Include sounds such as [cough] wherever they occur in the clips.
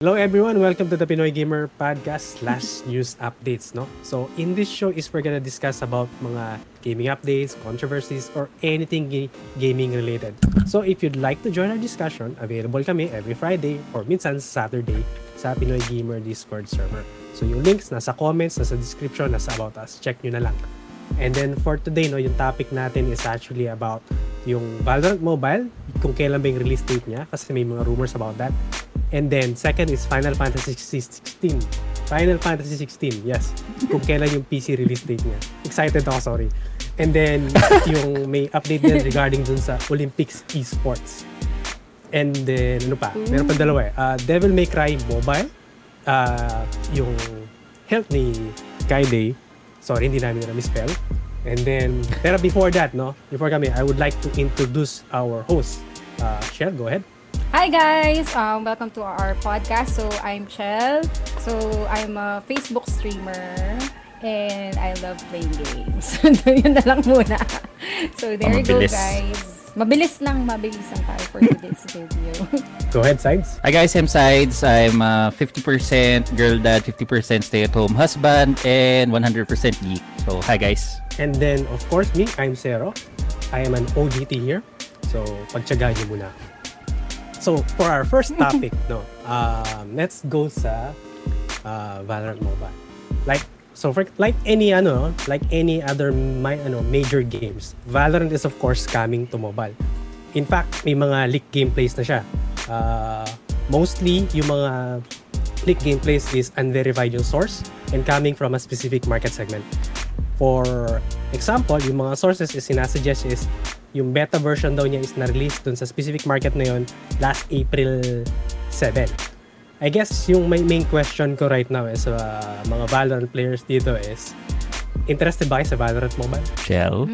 Hello everyone, welcome to the Pinoy Gamer Podcast slash news updates, no? So in this show is we're gonna discuss about mga gaming updates, controversies, or anything ga- gaming related. So if you'd like to join our discussion, available kami every Friday or minsan Saturday sa Pinoy Gamer Discord server. So yung links nasa comments, nasa description, nasa about us. Check nyo na lang. And then for today, no, yung topic natin is actually about yung Valorant Mobile, kung kailan ba yung release date niya, kasi may mga rumors about that. And then, second is Final Fantasy 16. Final Fantasy 16, yes. Kung kailan yung PC release date niya. Excited ako, sorry. And then, [laughs] yung may update din regarding dun sa Olympics esports. And then, ano pa? Meron pa dalawa eh. Uh, Devil May Cry Mobile. Uh, yung health ni Skyday. Sorry, hindi namin na misspell. And then, pero before that, no? Before kami, I would like to introduce our host. Uh, Shell, go ahead. Hi guys! Um, welcome to our podcast. So, I'm Chel. So, I'm a Facebook streamer and I love playing games. [laughs] Yun na lang muna. So, there you go guys. Mabilis lang, mabilis lang tayo for today's video. Go ahead, Sides. Hi guys, I'm Sides. I'm uh, 50% girl dad, 50% stay-at-home husband, and 100% geek. So, hi guys. And then, of course, me, I'm Zero. I am an OGT here. So, pagtsagaan niyo muna. So, for our first topic, no, um, let's go sa uh, Valorant Mobile. Like, so for like any ano, like any other my ano major games, Valorant is of course coming to mobile. In fact, may mga leak gameplays na siya. Uh, mostly, yung mga leak gameplays is unverified yung source and coming from a specific market segment. For example, yung mga sources is sinasuggest is yung beta version daw niya is na-release dun sa specific market na yun last April 7. I guess yung may main question ko right now is uh, mga Valorant players dito is interested ba kayo sa Valorant Mobile? Shell.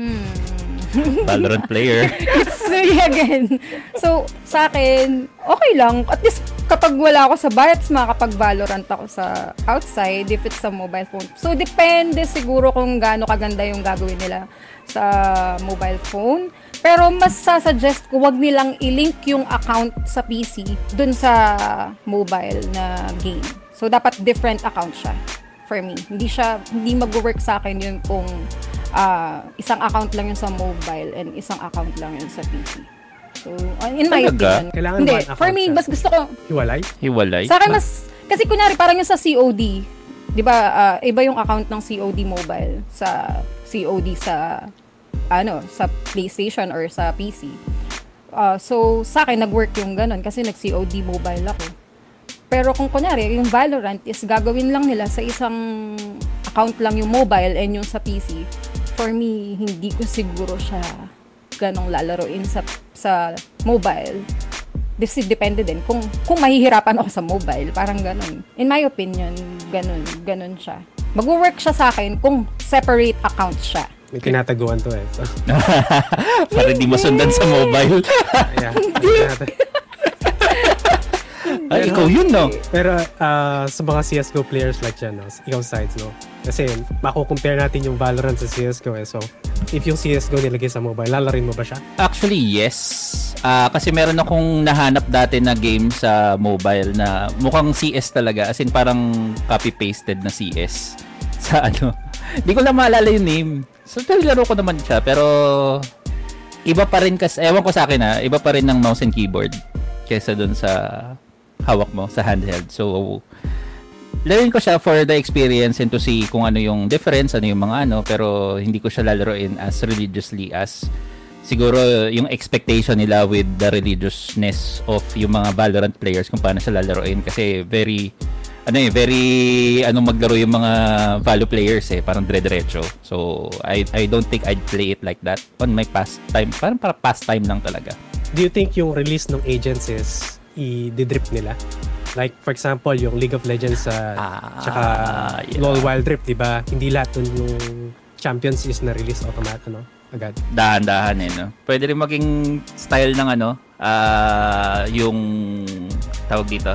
[laughs] Valorant player. [laughs] It's me again. So, sa akin, okay lang. At least, kapag wala ako sa bahay, at makakapag-Valorant ako sa outside if it's sa mobile phone. So, depende siguro kung gaano kaganda yung gagawin nila sa mobile phone. Pero mas sasuggest ko, wag nilang i-link yung account sa PC dun sa mobile na game. So, dapat different account siya for me. Hindi siya, hindi mag-work sa akin yun kung ah, isang account lang yun sa mobile and isang account lang yun sa PC. So, uh, in my Talaga? opinion. Kailangan hindi, for me, mas gusto ko, Hiwalay? Hiwalay. sa akin mas, kasi kunyari parang yung sa COD, di ba, ah, iba yung account ng COD mobile sa COD sa, ano, sa PlayStation or sa PC. Ah, so, sa akin, nag-work yung ganun kasi nag-COD mobile ako. Pero kung kunyari, yung Valorant is gagawin lang nila sa isang account lang yung mobile and yung sa PC. For me, hindi ko siguro siya ganong lalaroin sa sa mobile. This depende din kung kung mahihirapan ako sa mobile, parang ganun. In my opinion, ganun, ganun siya. Magwo-work siya sa akin kung separate account siya. May tinataguan to eh. So, [laughs] Para di masundan sa mobile. [laughs] yeah. [laughs] Ay, ikaw yun, no? Pero uh, sa mga CSGO players like yan, no? ikaw sides, no? Kasi mako-compare natin yung Valorant sa CSGO eh. So, if yung CSGO nilagay sa mobile, lalarin mo ba siya? Actually, yes. Ah, kasi meron akong nahanap dati na game sa mobile na mukhang CS talaga. As in, parang copy-pasted na CS. Sa ano. Hindi ko lang maalala yung name. So, laro ko naman siya. Pero, iba pa rin kasi, ewan ko sa akin ha, iba pa rin ng mouse and keyboard kaysa dun sa hawak mo, sa handheld. So, laruin ko siya for the experience and to see kung ano yung difference, ano yung mga ano, pero hindi ko siya lalaroin as religiously as siguro yung expectation nila with the religiousness of yung mga Valorant players kung paano siya lalaroin kasi very ano eh, very ano maglaro yung mga Valo players eh, parang dire-diretso. So, I I don't think I'd play it like that on my pastime. Parang para pastime lang talaga. Do you think yung release ng agents is i-drip nila? Like, for example, yung League of Legends sa Ah, tsaka yeah. LoL Wild Rift, di ba? Hindi lahat dun yung champions is na-release automatic, ano? Agad. dahan-dahan eh, no? Pwede rin maging style ng ano, ah yung tawag dito,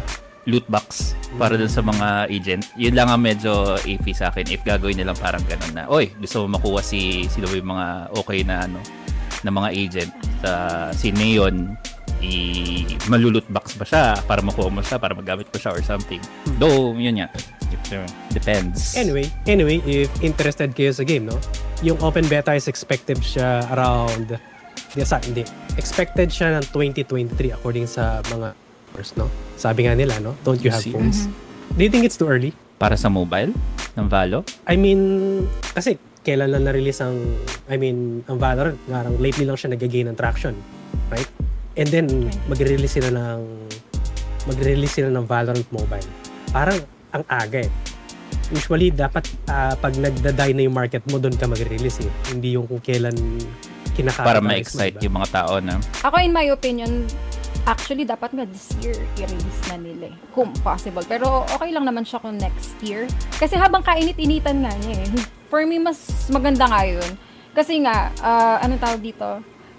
loot box para dun sa mga agent. Yun lang ang medyo iffy sa akin if gagawin nilang parang ganun na, oy, gusto mo makuha si sino ba yung mga okay na ano na mga agent sa si Neon i malulot box ba siya para makuha mo siya para magamit ko siya or something. Though, yun nga. Depends. Anyway, anyway, if interested kayo sa game, no? Yung open beta is expected siya around Hindi, sa, hindi. Expected siya ng 2023 according sa mga first, no? Sabi nga nila, no? Don't you have See. phones? Do you think it's too early? Para sa mobile ng Valo? I mean, kasi kailan lang na-release ang, I mean, ang Valorant. Ngarang lately lang siya nag-gain ng traction. Right? And then, magre-release sila ng, magre-release sila ng Valorant Mobile. Parang, ang aga eh. Usually, dapat ah, pag nagda-die na yung market mo, doon ka magre-release eh. Hindi yung kung kailan kinakaya. Para ma-excite yung mga tao na Ako, in my opinion, actually, dapat nga this year i-release na nila eh. Kung possible. Pero okay lang naman siya kung next year. Kasi habang kainit-initan nga niya eh. For me, mas maganda nga yun. Kasi nga, ah, anong tawag dito?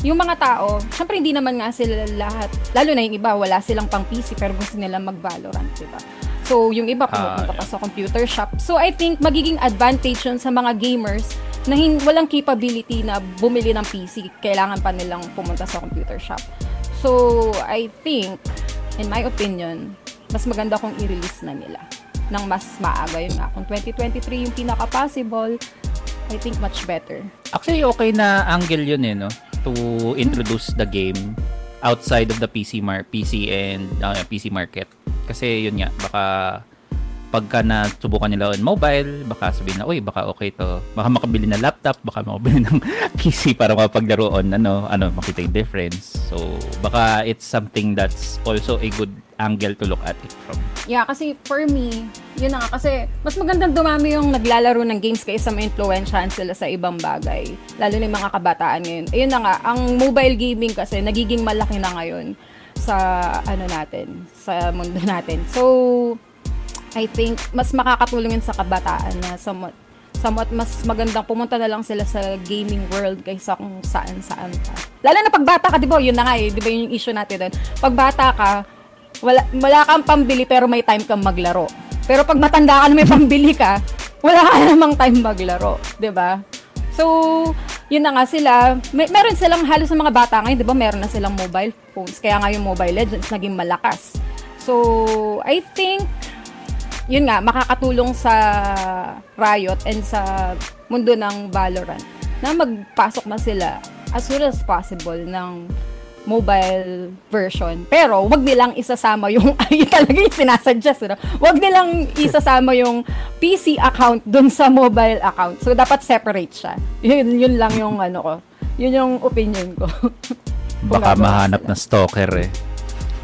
Yung mga tao, syempre hindi naman nga sila lahat, lalo na yung iba, wala silang pang PC pero gusto nila mag-Valorant, di ba? So, yung iba pumupunta pa sa computer shop. So, I think magiging advantage yun sa mga gamers na hin- walang capability na bumili ng PC. Kailangan pa nilang pumunta sa computer shop. So, I think, in my opinion, mas maganda kung i-release na nila ng mas maaga yun nga. Kung 2023 yung pinaka-possible, I think much better. Actually, okay na angle yun eh, no? To introduce the game outside of the PC mar PC and uh, PC market. Kasi yun nga, baka pagka na subukan nila on mobile, baka sabihin na, uy, baka okay to. Baka makabili na laptop, baka makabili ng [laughs] PC para makapaglaro on, ano, ano, makita yung difference. So, baka it's something that's also a good angle to look at it from. Yeah, kasi for me, yun na nga, kasi mas magandang dumami yung naglalaro ng games kaysa ma-influensyahan sila sa ibang bagay. Lalo na yung mga kabataan ngayon. Ayun na nga, ang mobile gaming kasi nagiging malaki na ngayon sa ano natin, sa mundo natin. So, I think mas makakatulong yun sa kabataan na somewhat, somewhat mas magandang pumunta na lang sila sa gaming world kaysa kung saan-saan pa. Lalo na pag bata ka, di ba? Yun na nga eh, di ba yung issue natin doon. Pag bata ka, wala, wala kang pambili pero may time kang maglaro. Pero pag matanda ka na may pambili ka, wala ka namang time maglaro. 'di ba? So, yun na nga sila. May, meron silang halos sa mga bata ngayon, di ba? Meron na silang mobile phones. Kaya nga yung Mobile Legends naging malakas. So, I think, yun nga, makakatulong sa Riot and sa mundo ng Valorant na magpasok na sila as soon as possible ng mobile version. Pero, wag nilang isasama yung, [laughs] ay talaga yung sinasuggest, no? Wag nilang isasama yung PC account dun sa mobile account. So, dapat separate siya. Yun, yun lang yung ano ko. Yun yung opinion ko. [laughs] Baka gagawa mahanap sila. na stalker eh.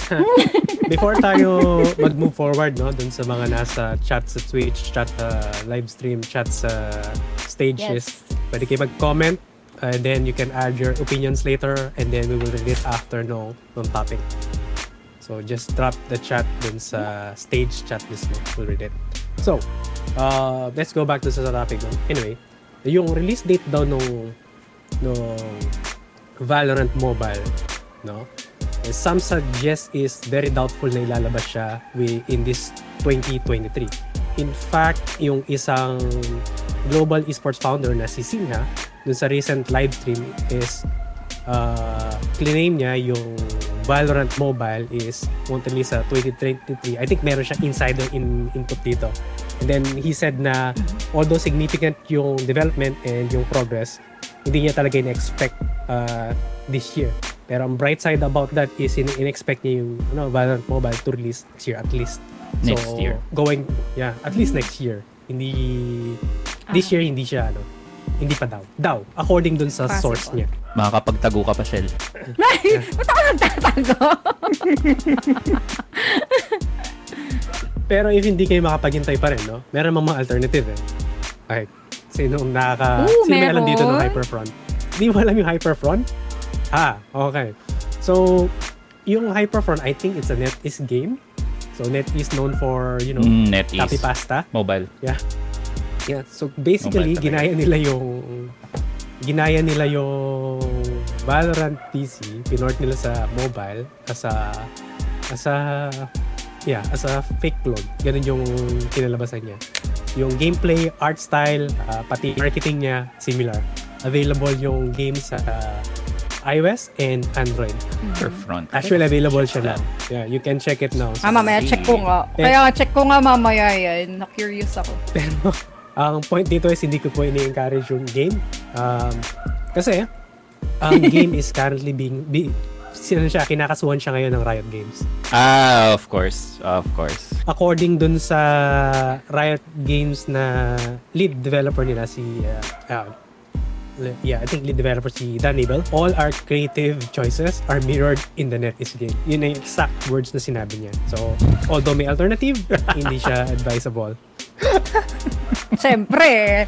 [laughs] Before tayo mag-move forward, no, dun sa mga nasa chat sa Twitch, chat sa live stream, chat sa stages, Yes. pwede kayo mag-comment and then you can add your opinions later and then we will read it after no, no topic. So just drop the chat dun sa stage chat mismo. We'll read it. So, uh, let's go back to sa topic. No? Anyway, yung release date daw nung, nung Valorant Mobile, no? Some suggest is very doubtful na ilalabas siya in this 2023. In fact, yung isang global esports founder na si Sinha, dun sa recent live stream is uh, claim niya yung Valorant Mobile is won't release sa 2023. I think meron siya insider in, input dito. And then he said na although significant yung development and yung progress, hindi niya talaga in-expect uh, this year. Pero ang bright side about that is in- in-expect niya yung ano, Valorant Mobile to release next year at least. Next so, year. Going, yeah, at least next year. Hindi, this year hindi siya, ano, hindi pa daw. Daw, according dun sa Possible. source niya. Makakapagtago ka pa, Shell. [laughs] Ay, ba't ako nagtatago? [laughs] Pero if hindi kayo makapaghintay pa rin, no? Meron mga alternative eh. Okay. Sinong nakaka... Ooh, sino may alam dito ng meron? Hyperfront? Hindi mo alam yung Hyperfront? Ah, okay. So, yung Hyperfront, I think it's a NetEase game. So, NetEase known for, you know, Mm, NetEase. pasta. Mobile. Yeah. So, basically, Mobile ginaya nila yung... Ginaya nila yung Valorant PC, pinort nila sa mobile as a as a yeah, as a fake clone. Ganun yung kinalabasan niya. Yung gameplay, art style, ah, pati marketing niya, similar. Available yung game sa iOS and Android. For front. Actually, available siya now. Yeah, you can check it now. Ah, mamaya check ko nga. Kaya nga, check ko nga mamaya yan. Na-curious ako. [laughs] Pero ang point dito is hindi ko po ini-encourage yung game. Um, kasi ang [laughs] game is currently being be, sino siya, kinakasuhan siya ngayon ng Riot Games. Ah, of course. Of course. According dun sa Riot Games na lead developer nila si uh, uh, yeah, I think lead developer si Dan Abel. All our creative choices are mirrored in the net is game. Yun ang exact words na sinabi niya. So, although may alternative, [laughs] hindi siya advisable. [laughs] Siyempre,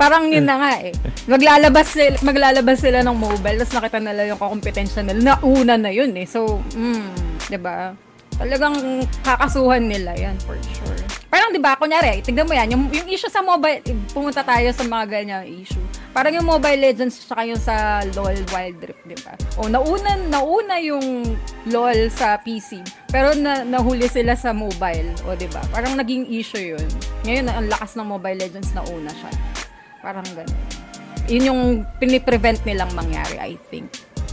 parang yun na nga eh. Maglalabas sila, maglalabas sila ng mobile, tapos nakita nila yung kakompetensya nila. Nauna na yun eh. So, mm, 'di ba? Talagang kakasuhan nila yan for sure. Parang 'di ba, kunyari, tignan mo yan, yung, yung issue sa mobile, pumunta tayo sa mga ganyan issue. Parang yung Mobile Legends tsaka yung sa LoL Wild Rift, 'di ba? O nauna nauna yung LoL sa PC, pero na, nahuli sila sa mobile, o 'di ba? Parang naging issue 'yun. Ngayon ang lakas ng Mobile Legends nauna siya. Parang ganun. Yun yung piniprevent nilang mangyari, I think,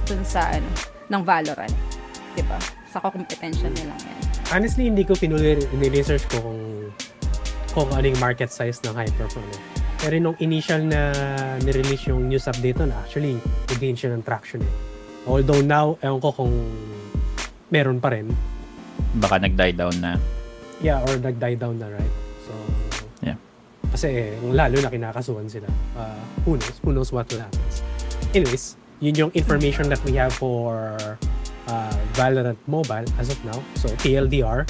dun sa ano, ng Valorant. 'Di ba? Sa kompetensya nilang yan. Honestly, hindi ko pinuli research ko kung kung ano yung market size ng Hyperphone. Pero nung initial na nirelease yung news update nun, actually, nag-gain siya ng traction eh. Although now, ewan ko kung meron pa rin. Baka nag-die down na. Yeah, or nag-die down na, right? So, Yeah. Kasi eh, lalo na kinakasuhan sila. Uh, who knows? Who knows what will happen? Anyways, yun yung information that we have for uh, Valorant Mobile as of now. So, TLDR,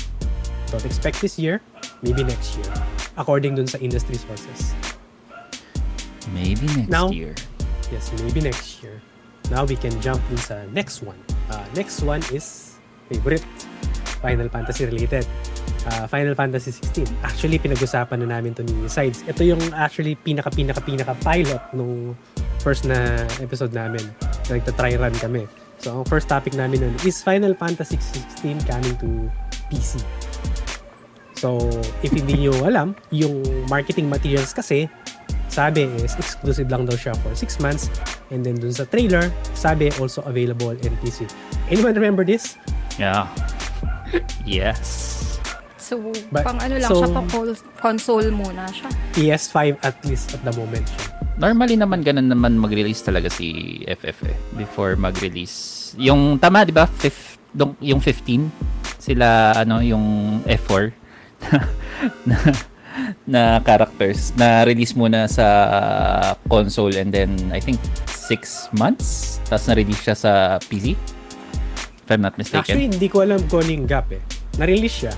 don't expect this year, maybe next year. According dun sa industry sources. Maybe next Now- year. Yes, maybe next year. Now we can jump dun sa next one. Uh, next one is favorite. Final Fantasy related. Uh, Final Fantasy 16. Actually, pinag-usapan na namin to ni Sides. Ito yung actually pinaka pinaka pinaka pilot nung first na episode namin. Na Nagta-try run kami. So, ang first topic namin nun is Final Fantasy 16 coming to PC. So, if hindi nyo alam, yung marketing materials kasi, sabi is exclusive lang daw siya for 6 months. And then dun sa trailer, sabi also available in PC. Anyone remember this? Yeah. yes. So, But- pang ano lang so- siya, pang col- console muna siya. PS5 at least at the moment siya. Normally naman ganun naman mag-release talaga si FF eh, before mag-release. Yung tama 'di ba? Fif, dong, yung 15 sila ano yung F4 [laughs] na, na characters na release muna sa console and then I think 6 months tapos na-release siya sa PC. If I'm not mistaken. Actually, hindi ko alam kung ano yung gap eh. Na-release siya.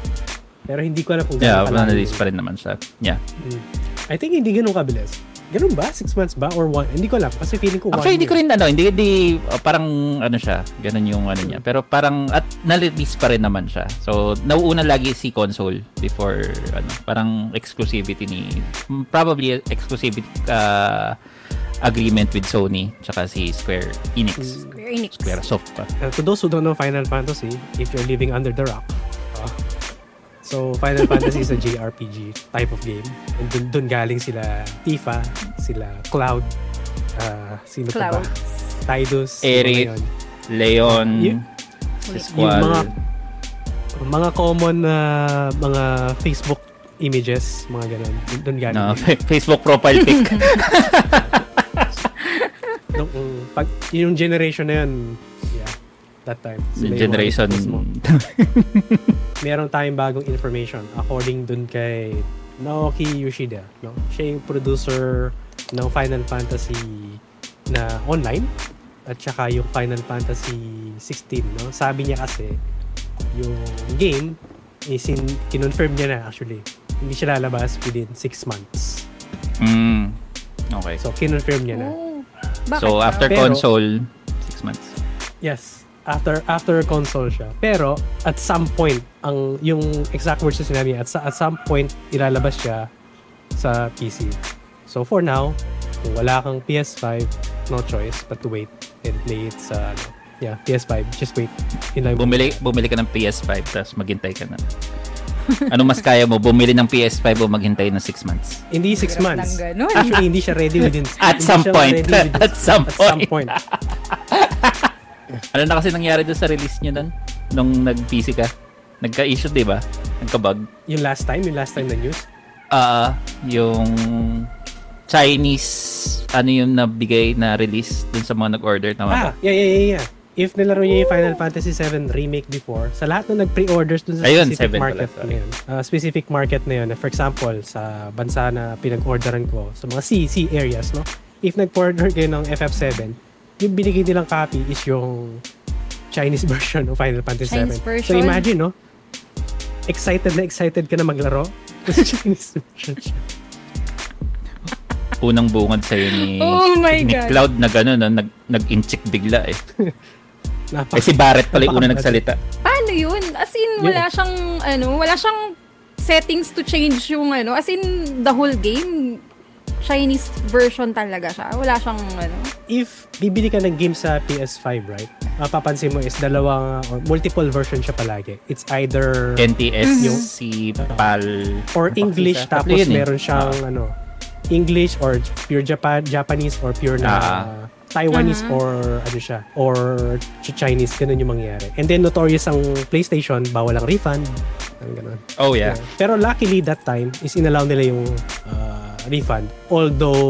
Pero hindi ko alam kung yeah, gano'n na-release pa rin naman siya. Yeah. Mm. I think hindi ganun kabilis. Ganun ba? Six months ba? Or one? Hindi ko alam. Kasi feeling ko one Actually, hindi ko rin ano, hindi, hindi uh, parang ano siya, ganun yung ano niya. Pero parang at na-release pa rin naman siya. So, nauuna lagi si console before ano, parang exclusivity ni probably exclusivity uh, agreement with Sony tsaka si Square Enix. Square Enix. Square Soft pa. Uh, to those who don't know Final Fantasy, if you're living under the rock, uh, so Final Fantasy is a JRPG type of game. And dun, dun galing sila Tifa, sila Cloud, uh, sino pa ba? Cloud. Tidus, Aerith. Leon, Y-. Squall. Yung mga mga common na mga Facebook images, mga ganun. Dun, dun galing. no, yun. [laughs] Facebook profile pic. [laughs] Nung, um, pag, yung generation na yun, yeah, that time. sila yung generation mismo. [laughs] meron tayong bagong information according dun kay Naoki Yoshida. No? Siya yung producer ng Final Fantasy na online at saka yung Final Fantasy 16. No? Sabi niya kasi yung game is in, kinonfirm niya na actually. Hindi siya lalabas within 6 months. mm, okay. So, kinonfirm niya na. Oh, bakit So, after Pero- console, 6 months. Yes. After after console siya. Pero at some point ang yung exact words na sinabi niya, at, sa, at some point ilalabas siya sa PC. So for now, kung wala kang PS5, no choice but to wait and play it sa ano. Yeah, PS5. Just wait. In line. Bumili, bumili ka ng PS5 tapos maghintay ka na. Ano mas kaya mo? Bumili ng PS5 o maghintay ng 6 months? Hindi 6 Hirap months. Actually, hindi siya ready within... [laughs] At some point. within- [laughs] At some At some point. [laughs] Ano na kasi nangyari doon sa release nyo nun? Nung nag-PC ka? Nagka-issue, di ba? Nagka-bug? Yung last time, yung last time na news. Ah, yung Chinese ano yung nabigay na release dun sa mga nag-order tama ba? Ah, yeah, yeah, yeah, yeah. If nilaro niyo yung Final Fantasy 7 Remake before, sa lahat na nag-pre-orders dun sa Ayun, specific 7 pala, market sorry. na yun, ah, specific market na yun, for example, sa bansa na pinag-orderan ko, sa mga C, C areas, no? If nag-order kayo ng FF7, yung binigay nilang copy is yung Chinese [laughs] version of Final Fantasy Chinese 7. So version? imagine, no? Excited na excited ka na maglaro. [laughs] Tapos Chinese [laughs] version siya. Unang bungad sa'yo ni, Oh my ni God. Cloud na gano'n, no? nag, nag-inchik bigla eh. Napaka- Eh si Barrett pala yung una nagsalita. Paano yun? As in, wala siyang, ano, wala siyang settings to change yung, ano, as in, the whole game, Chinese version talaga siya. Wala siyang, ano, if bibili ka ng game sa PS5, right? Mapapansin mo is dalawa or multiple version siya palagi. It's either NTS, yung si PAL. or English tapos eh. meron siyang ano English or pure Japan Japanese or pure na Ah. Taiwanese Mhm. or ano siya or Ch- Chinese ganun yung mangyayari. And then notorious ang PlayStation bawal ang refund. Ang ganun. Oh yeah. Pero luckily that time is inallow nila yung uh, refund although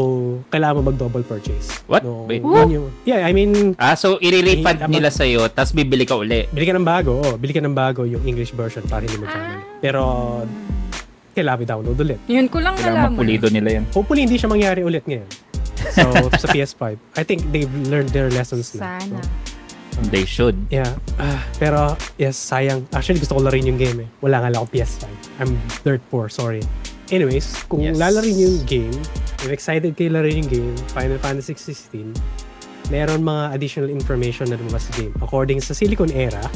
kailangan mo mag-double purchase. What? No, Wait. yun yung- yeah, I mean Ah, so i-refund nila sa'yo, tapos bibili ka uli. Bili ka ng bago, oh. Bili ka ng bago yung English version para hindi magkamali. Pero, kailangan i-download ulit. yun ko lang Kailangan nalaman. mapulido nila yan. Hopefully, hindi siya mangyari ulit ngayon. So, sa PS5. I think they've learned their lessons na. Sana. So, They should. yeah. Ah, pero, yes, sayang. Actually, gusto ko larin yung game eh. Wala nga lang akong PS5. I'm dirt poor, sorry. Anyways, kung Yes. lalarin yung game, if excited kayo larin yung game, Final Fantasy 16, meron mga additional information na lumabas sa game. According sa Silicon Era,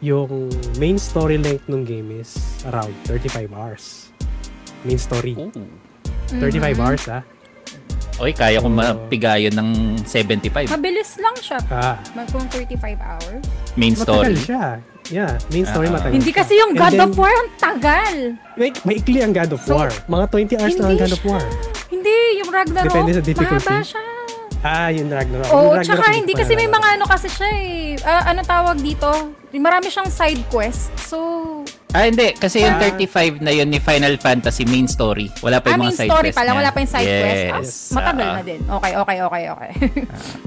yung main story length ng game is around 35 hours. Main story. Ooh. 35 Mhm. hours, ah. Okay, kaya kong Oh. mapigayon ng 75. Mabilis lang siya. Ah, Mag- Kung 35 hours. Main story. matagal siya. Yeah, main story Ah. matagal. Hindi siya. kasi yung And God then, of War ang tagal. Wait, maikli ang God of So, War. Mga 20 hours lang ang Hindi God of siya. War. Hindi, yung Ragnarok. Depende sa difficulty. Mahaba siya. Ah, yung Ragnarok. Oo, Yung Ragnarok, tsaka hindi kasi may mga ano kasi siya eh. Ah, ano tawag dito? Marami siyang side quest. So, Ah, hindi. Kasi yung Ah. 35 na yun ni Final Fantasy main story. Wala pa ah, yung main mga side story quest pala. niya. Wala pa yung side quest. Yes. Ah, matagal Ah. na din. Okay, okay, okay, okay.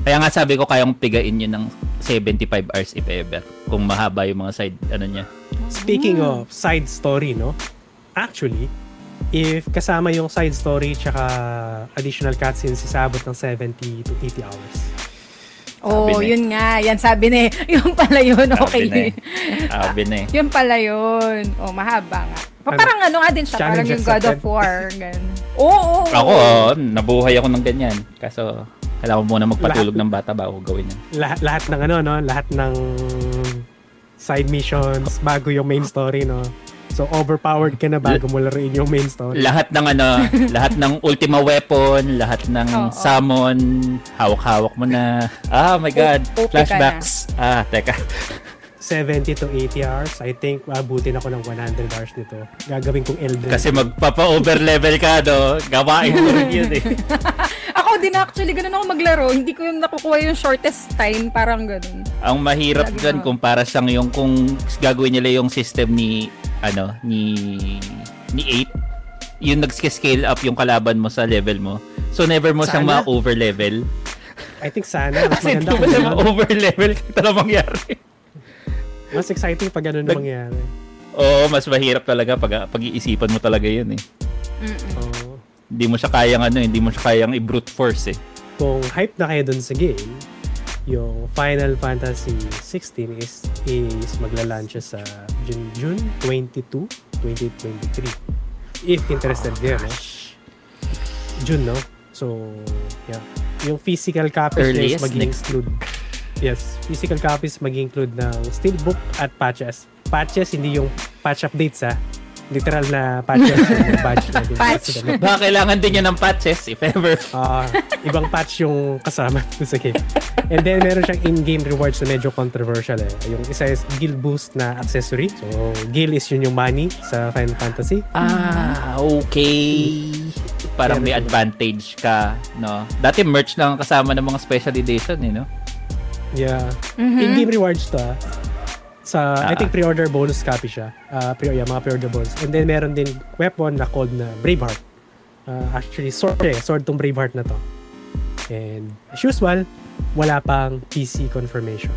Kaya nga sabi ko, kayang pigain yun ng 75 hours if ever. Kung mahaba yung mga side, ano niya. Speaking of side story, no? Actually, if kasama yung side story tsaka additional cutscenes, isabot ng 70 to 80 hours. Oh, ni- yun nga. Yan sabi ni. [laughs] Yung pala yun. Okay. Sabi na eh. Sabi na eh. yun pala yun. Oh, mahaba nga. Pa- Ano? Parang ano nga din siya. Parang Challenge yung God of. War. Ganun. [laughs] Oo, oo, oo. Ako, oh, nabuhay ako ng ganyan. Kaso, kailangan mo muna magpatulog ng bata bago gawin yan. Lahat, lahat ng ano, no? Lahat ng side missions bago yung main story, no? So, overpowered ka na bago mo laruin yung main story. Lahat ng ano, [laughs] lahat ng ultima weapon, lahat ng Oo. summon, hawak-hawak mo na. Ah, my God. O- OP ka Flashbacks. Ah, teka. 70 to 80 hours. I think, abutin ako ng 100 hours nito. Gagawin kong Elden. Kasi magpapa-over level ka, no? Gawain mo rin yun eh. [laughs] Ako din actually, ganun ako maglaro. Hindi ko yung nakukuha yung shortest time. Parang ganun. Ang mahirap Lagi dyan na. kung para siyang yung kung gagawin nila yung system ni ano ni ni 8 yung nag-scale up yung kalaban mo sa level mo. So never mo siyang ma-over level. I think sana. Mas [laughs] Kasi maganda kung siya ma-over level kung talagang mangyari. Mas exciting pag ganun Nag- mangyari. Oo, mas mahirap talaga pag pag-iisipan mo talaga yun eh. Mm-mm. Oo. Hindi mo siya kayang ano, hindi mo siya kayang i-brute force eh. kung hype na kayo dun sa game, yung Final Fantasy 16 is is magla-launch siya sa June, June 22, 2023. If interested kayo, no? June, no? So, yeah. Yung physical copies is Earliest mag next include Yes, physical copies mag include ng steelbook at patches. Patches, hindi yung patch updates, ha? Literal na patches [laughs] yung badge na din. Patch. Baka kailangan din yan ng patches if ever. Ah, ibang patch yung kasama [laughs] dun sa game. And then meron siyang in-game rewards na medyo controversial eh. Yung isa is Guild Boost na accessory. So, Guild is yun yung money sa Final Fantasy. Ah, okay. Parang may advantage ka, no? Dati merch lang ang kasama ng mga special edition, eh, no? Yeah. Mhm. In-game rewards to ah. Sa, I Ah. think pre-order bonus copy siya. Uh, pre yeah, mga pre-order bonus. And then meron din weapon na called na Braveheart. Uh, actually, sword eh. Sword tong Braveheart na to. And as usual, wala pang PC confirmation.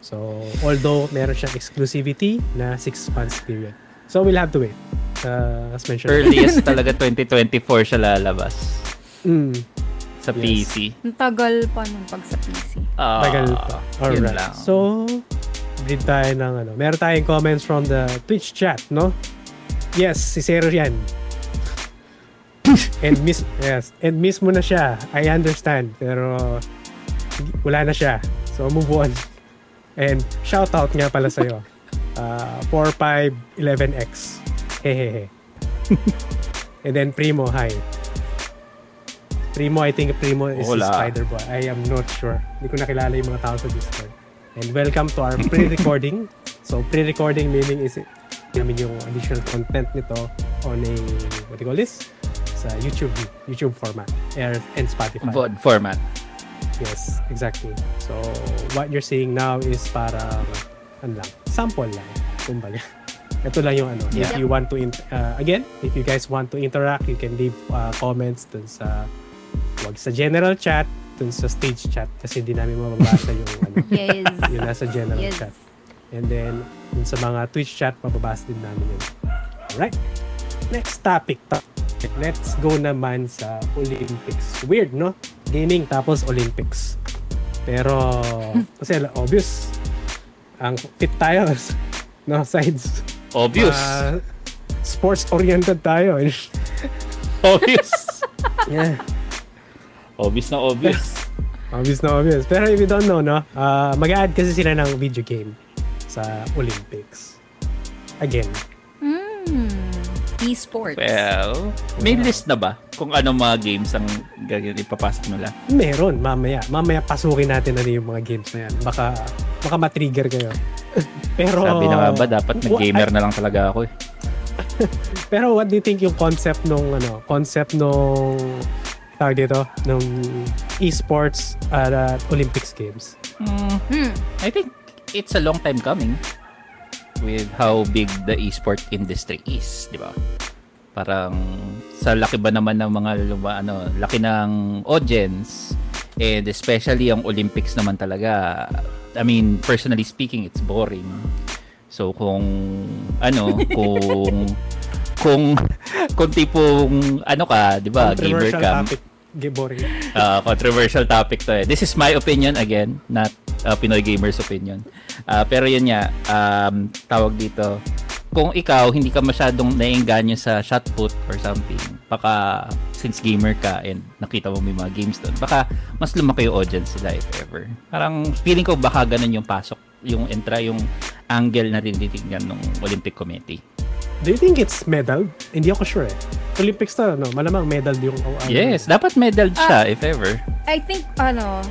So, although meron siyang exclusivity na 6 months period. So, we'll have to wait. Uh, as mentioned. Earliest [laughs] talaga 2024 siya lalabas Mm, sa Yes. PC. Ang tagal pa nun pag sa PC. Ah, tagal pa. Alright. So, read tayo ng ano. Meron tayong comments from the Twitch chat, no? Yes, si Zero yan. and miss yes, and miss mo na siya. I understand, pero wala na siya. So move on. And shout out nga pala sa iyo. Uh 4511X. Hehehe. and then Primo, hi. Primo, I think Primo is si Wala. Spider-Boy. I am not sure. Hindi ko nakilala yung mga tao sa Discord. And welcome to our pre-recording. so, pre-recording meaning is namin yung additional content nito on a, what do you call this? Sa YouTube, YouTube format and, and Spotify. VOD format. Yes, exactly. So, what you're seeing now is parang, ano lang, sample lang. Kumbaga. Ito lang yung ano. If Yeah. you want to, in- uh, again, if you guys want to interact, you can leave uh, comments dun sa, wag sa general chat, dun sa stage chat kasi hindi namin mababasa yung ano, [laughs] Yes. yung nasa general yes. chat. And then, dun sa mga Twitch chat, mababasa din namin yun. Alright. Next topic. to- Let's go naman sa Olympics. Weird, no? Gaming tapos Olympics. Pero, [laughs] kasi obvious, ang fit tayo. [laughs] No, sides. Obvious. Ah, sports-oriented tayo. obvious. yeah. Obvious na obvious. [laughs] Obvious na obvious. Pero if you don't know, no, uh, mag-add kasi sila ng video game sa Olympics. Again. Mm. Esports. Well, may list na ba kung ano mga games ang gagawin ipapasok nila? Meron, mamaya. Mamaya pasukin natin ano yung mga games na yan. Baka, baka matrigger kayo. [laughs] Pero, Sabi na nga ba, dapat nag-gamer na lang talaga ako eh. [laughs] Pero what do you think yung concept nung, ano, concept nung, tawag dito, nung esports at uh, Olympics Games? Hmm. I think it's a long time coming with how big the esport industry is, di ba? Parang sa laki ba naman ng mga luma, ano, laki ng audience and especially ang Olympics naman talaga. I mean, personally speaking, it's boring. So kung ano, [laughs] kung kung kung tipong ano ka, 'di ba, gamer ka, topic. Ge- Boring. uh, [laughs] controversial topic to eh. This is my opinion again, not uh, Pinoy Gamers opinion. Uh, pero yun nga, um, tawag dito, kung ikaw hindi ka masyadong naiengganyo sa shot put or something, baka since gamer ka and nakita mo may mga games doon, baka mas lumaki yung audience nila if ever. Parang feeling ko baka ganun yung pasok, yung entra, yung angle na tinitignan ng Olympic Committee. Do you think it's medal? Hindi ako sure eh. Olympics na, no? Malamang medal yung... oh, ano. Yes, dapat medal siya if ever. I think, ano,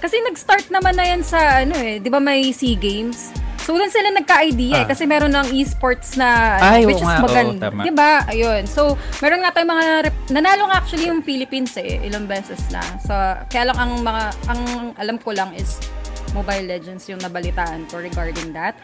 kasi nag-start naman na yan sa, ano eh, di ba may SEA Games? So, doon sila nagka-idea eh, Ah. kasi meron ng esports na, Ay, which is nga, maganda. tama. di ba? Ayun. So, meron nga tayong mga, rep- nanalo nga actually yung Philippines eh, ilang beses na. So, kaya lang ang mga, ang alam ko lang is Mobile Legends yung nabalitaan ko regarding that.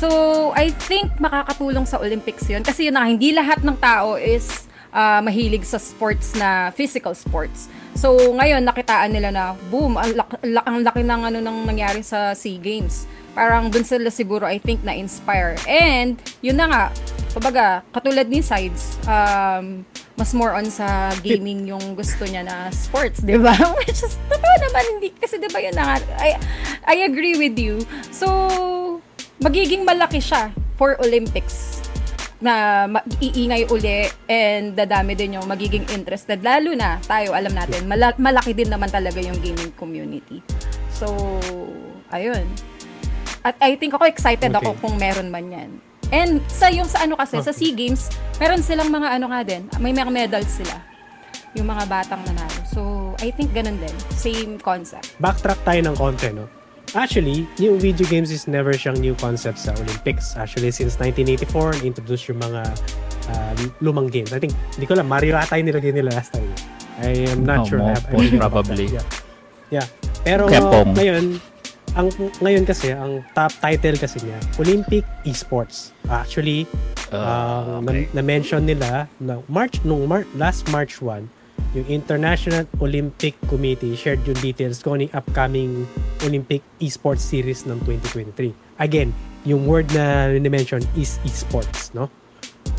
So, I think makakatulong sa Olympics yun. Kasi yun na, hindi lahat ng tao is ah, mahilig sa sports na physical sports. So, ngayon, nakitaan nila na, boom, ang, lak- la- ang laki ng ano nang nangyari sa SEA Games. Parang dun sila siguro, I think, na-inspire. And, yun na nga, kumbaga, katulad ni Sides, um, mas more on sa [laughs] gaming yung gusto niya na sports, di ba? [laughs] Which is, totoo naman, hindi, kasi di ba yun na nga, I, I agree with you. So, magiging malaki siya for Olympics na iingay uli and dadami din yung magiging interested. Lalo na, tayo, alam natin, mala- malaki din naman talaga yung gaming community. So, ayun. At I think ako excited ako Okay. kung meron man yan. And sa yung sa ano kasi, sa Okay. SEA Games, meron silang mga ano nga din, may mga medals sila. Yung mga batang nanalo. So, I think ganun din. Same concept. backtrack tayo ng konti, no? Actually, yung video games is never siyang new concept sa Olympics. Actually, since 1984, introduce yung mga uh, lumang games. I think, hindi ko lang, Mario ata yung nilagay nila last time. I am not Oh, sure. mo- I I probably. [laughs] Yeah. yeah. Pero Kepong. ngayon, ang ngayon kasi, ang top title kasi niya, Olympic Esports. Actually, Ah, ang okay. na- na-mention nila na March nung Mar- last March 1 yung International Olympic Committee shared yung details kung ano yung upcoming Olympic Esports Series ng 2023. Again, yung word na ni-mention is esports, no?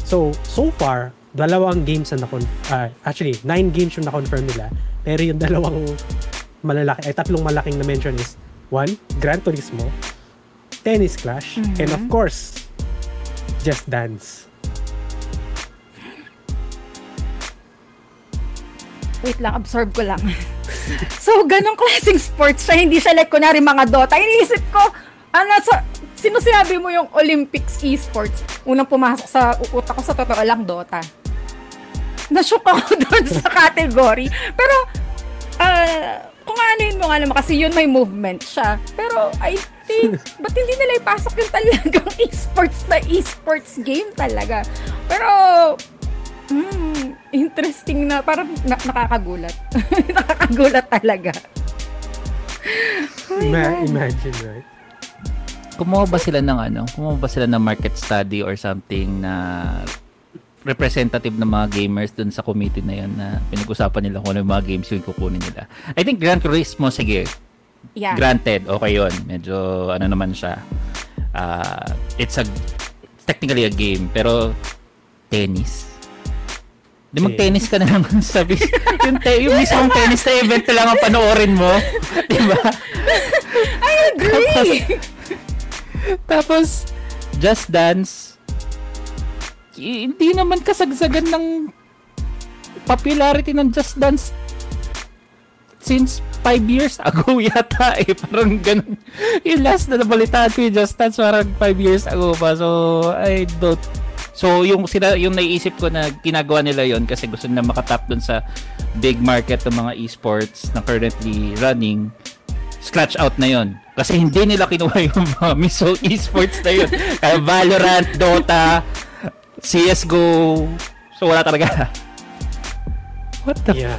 So, so far, dalawang games na nakon ah, actually, nine games yung na-confirm nila. Pero yung [laughs] dalawang malalaki, ay tatlong malaking na-mention is one, Gran Turismo, Tennis Clash, and of course, Just Dance. Wait lang, absorb ko lang. [laughs] so, ganong klaseng sports siya. Hindi siya like, kunwari mga Dota. Iniisip ko, ano, sa, sino sinabi mo yung Olympics esports? Unang pumasok sa utak ko sa totoo lang, Dota. Nashook ako [laughs] doon sa category. Pero, ah, kung ano yun mo nga naman, kasi yun may movement siya. Pero, I think, [laughs] ba't hindi nila ipasok yung talagang [laughs] esports na esports game talaga? Pero, Hmm, interesting na. Parang na- nakakagulat. [laughs] nakakagulat talaga. Oh God. imagine, right? Kumuha ba sila ng ano? Kumuha ba sila ng market study or something na representative ng mga gamers dun sa committee na yun na pinag-usapan nila kung ano yung mga games yung kukunin nila. I think Gran Turismo, sige, Yeah. granted, okay yun. Medyo ano naman siya. Ah, it's a it's technically a game, pero tennis. Di mag-tennis ka na lang [laughs] sabi. yung, te- yung mismong tennis na event na lang ang panoorin mo. [laughs] Di ba? I agree! Tapos, Just Dance, hindi naman kasagsagan ng popularity ng Just Dance since 5 years [laughs] ago yata eh. Parang ganun. Yung last na nabalitaan ko yung Just Dance parang 5 years ago pa. So, I don't So, yung, sila, yung naiisip ko na ginagawa nila yon kasi gusto nila makatap dun sa big market ng mga esports na currently running, scratch out na yon Kasi hindi nila kinuha [laughs] yung mga mismo esports na yun. Kaya Valorant, Dota, CSGO, so wala talaga. [laughs] What the Yeah.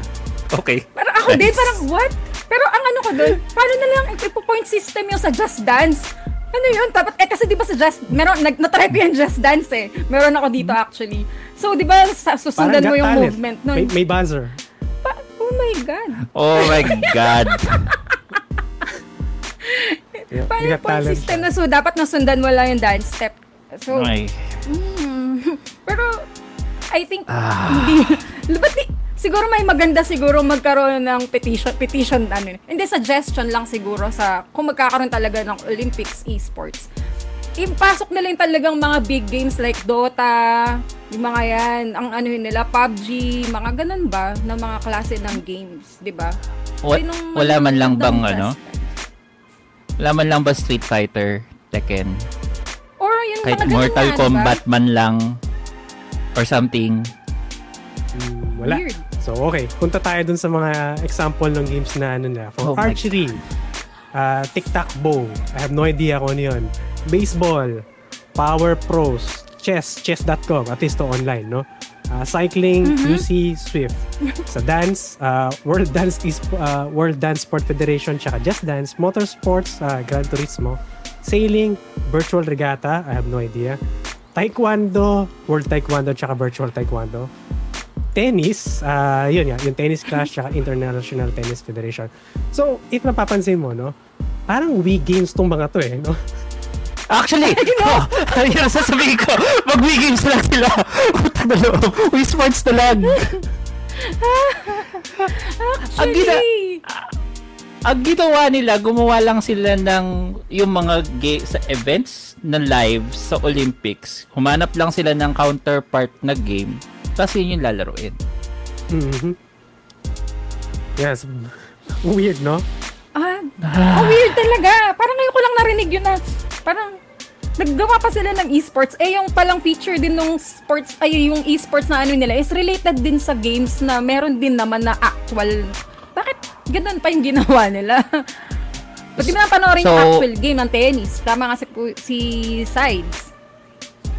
Okay. Parang ako din, parang what? Pero ang ano ko doon, paano na lang ipo-point system yung sa Just Dance? Ano yun? Dapat, eh kasi di ba sa Just, meron, nag, natry ko yung Just Dance eh. Meron ako dito actually. So, di ba, sa- susundan mo yung Talent. movement nun. May, may buzzer. Pa- oh my God. Oh my [laughs] God. Yeah, Paano yung point system na so, dapat nasundan mo lang yung dance step. So, Okay. mm, [laughs] pero, I think, Ah. hindi, [laughs] ba't di, siguro may maganda siguro magkaroon ng petition, petition, ano, hindi, suggestion lang siguro sa, kung magkakaroon talaga ng Olympics esports. Ipasok nila yung talagang mga big games like Dota, yung mga yan, ang ano yun nila, PUBG, mga ganun ba, na mga klase ng games, di ba? Wa- wala man lang bang ano? Wala man lang ba Street Fighter, Tekken? Kahit Mortal ba? Kombat man lang or something. Mm, wala. Weird. So, okay. Punta tayo dun sa mga example ng games na ano na. For Oh archery, uh, tic-tac-bow. I have no idea kung ano yun. Baseball, Power Pros, chess, chess.com, at least to online, no? Uh, cycling, UC Swift. Sa dance, uh, World Dance is uh, World Dance Sport Federation, tsaka Just Dance, Motorsports, uh, Gran Turismo, sailing, virtual regatta, I have no idea. Taekwondo, World Taekwondo, tsaka virtual Taekwondo tennis, ah yun nga, yung tennis clash tsaka International Tennis Federation. So, if napapansin mo, no, parang Wii games tong mga to eh, no? Actually, [laughs] oh, yun [laughs] ang sasabihin ko. Mag Wii games na lang sila. [laughs] Puta na loob. Wii Sports na lang. ang, gina, Actually, ang ginawa nila, gumawa lang sila ng yung mga ga- sa events na live sa Olympics. Humanap lang sila ng counterpart na game. Tapos yun yung lalaroin. Mhm. Yes. Weird, no? Ah, ah, weird talaga. Parang ngayon ko lang narinig yun na, parang, naggawa pa sila ng esports. Eh, yung palang feature din nung sports, ay yung esports na ano nila, is related din sa games na meron din naman na actual. Bakit ganun pa yung ginawa nila? Pati mo na panoorin yung So- actual game ng tennis. Tama nga si, si Sides.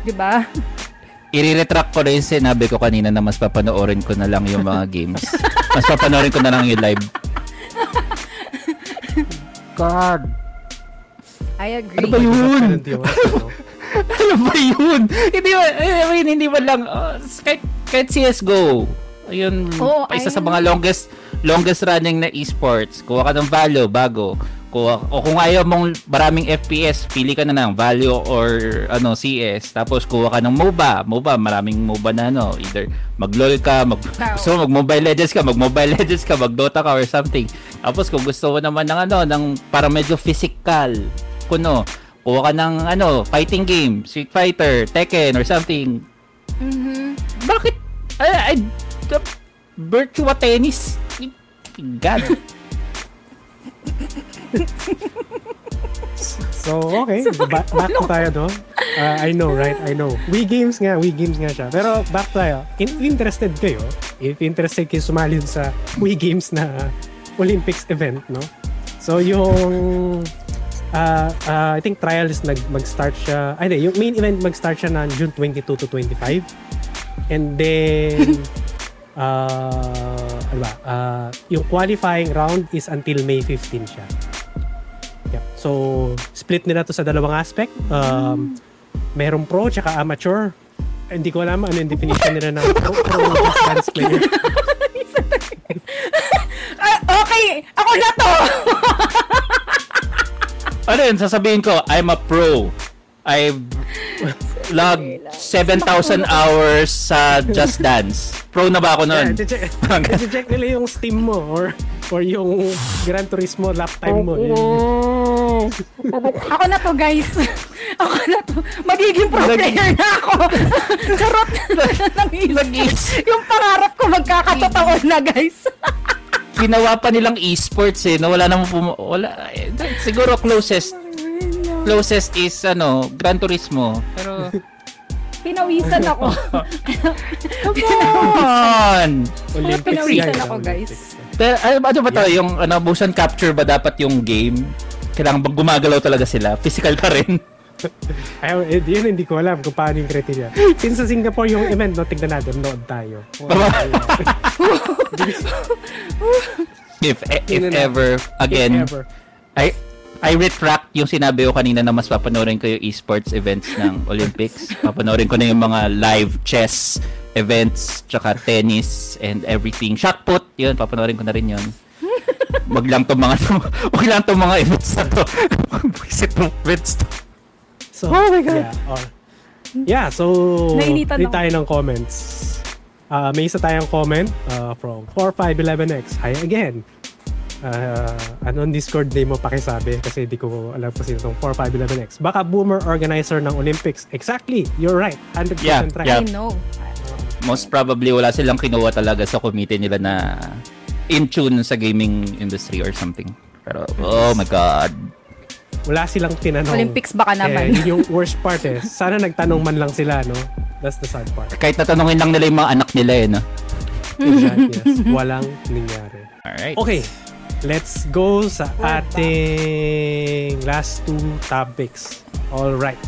Diba? I-retract ko na yung sinabi ko kanina na mas papanoorin ko na lang yung mga games. mas papanoorin ko na lang yung live. God. I agree. Ano ba yun? Yung ano. ba yun? hindi ba, I mean, hindi ba lang, uh, kahit, kahit CSGO, ayun, Oo, isa sa mga longest, longest running na esports. Kuha ka ng value, bago. Kuha, o kung ayaw mong maraming FPS, pili ka na ng value or ano CS. Tapos kuha ka ng MOBA. MOBA, maraming MOBA na ano. Either mag-LOL ka, mag, mo mag-Mobile Legends ka, mag-Mobile [laughs] Legends ka, mag-Dota ka or something. Tapos kung gusto mo naman ng ano, ng para medyo physical, kuno, kuha ka ng ano, fighting game, Street Fighter, Tekken or something. Mhm. Bakit? Ay, ay, the Virtua Tennis. God. So, okay. Ba- back to tayo, no? Uh, I know, right? I know. Wii Games nga, Wii Games nga siya. Pero back tayo. If interested kayo, if interested kayo sumali sa Wii Games na Olympics event, no? So, yung uh, uh, I think trial is nag mag-start siya. Ay, yung main event mag-start siya na June 22 to 25. And then [laughs] uh, ano ba? Uh, yung qualifying round is until May 15 siya. Yeah. So, split nila to sa dalawang aspect. Um, merong pro tsaka amateur. Hindi ko alam ano yung definition nila ng pro, pro [laughs] dance player. [laughs] Ah, okay, ako na to! ano yun, sasabihin ko, I'm a pro. I've logged 7,000 [laughs] hours sa Just Dance. Pro na ba ako Yeah, nun? check, [laughs] check nila yung Steam mo or or yung Gran Turismo lap time mo. Yun. ako na to, guys. [laughs] ako na to. Magiging pro Nag- player na ako. Charot. Nag-is. yung pangarap ko magkakatotoo na, guys. Ginawa pa nilang esports eh, no? Wala namang pum- wala, eh, siguro closest closest is ano, Gran Turismo. Pero [laughs] Pinawisan ako. [laughs] come on! Olympics Pinawisan ako, guys. Pero, ano, ano ba to? Yung ano, motion capture ba dapat yung game? Kailangan bang gumagalaw talaga sila? Physical pa rin? [laughs] Ay, eh, yun hindi ko alam kung paano yung criteria. Since sa Singapore yung event, no, tignan natin, nood tayo. if if Tingnan natin. ever again If ever. I I retract yung sinabi ko kanina na mas papanoorin ko yung esports events ng Olympics. papanoorin ko na yung mga live chess events, tsaka tennis and everything. Shot put, yun, papanoorin ko na rin yun. Wag lang tong mga [laughs] wag lang tong mga events na to. Visit tong events to. So, Oh my God. Yeah, or, yeah so, Nainitan read tayo ng comments. Uh, may isa tayong comment uh, from 4511X. Hi again. Uh, anong Discord name mo pakisabi? Kasi di ko alam kung sino itong 4511X. Baka boomer organizer ng Olympics. Exactly. You're right. 100% Yeah, right. yeah. I know. Most probably wala silang kinuha talaga sa committee nila na in tune sa gaming industry or something. Pero oh my god. Wala silang tinanong. Olympics baka naman. Eh, yun yung worst part eh. Sana nagtanong man lang sila, no? That's the sad part. Kahit natanungin lang nila yung mga anak nila eh, no? Exactly, yes. Walang nangyari. Alright. Okay, let's go sa ating last two topics. All right.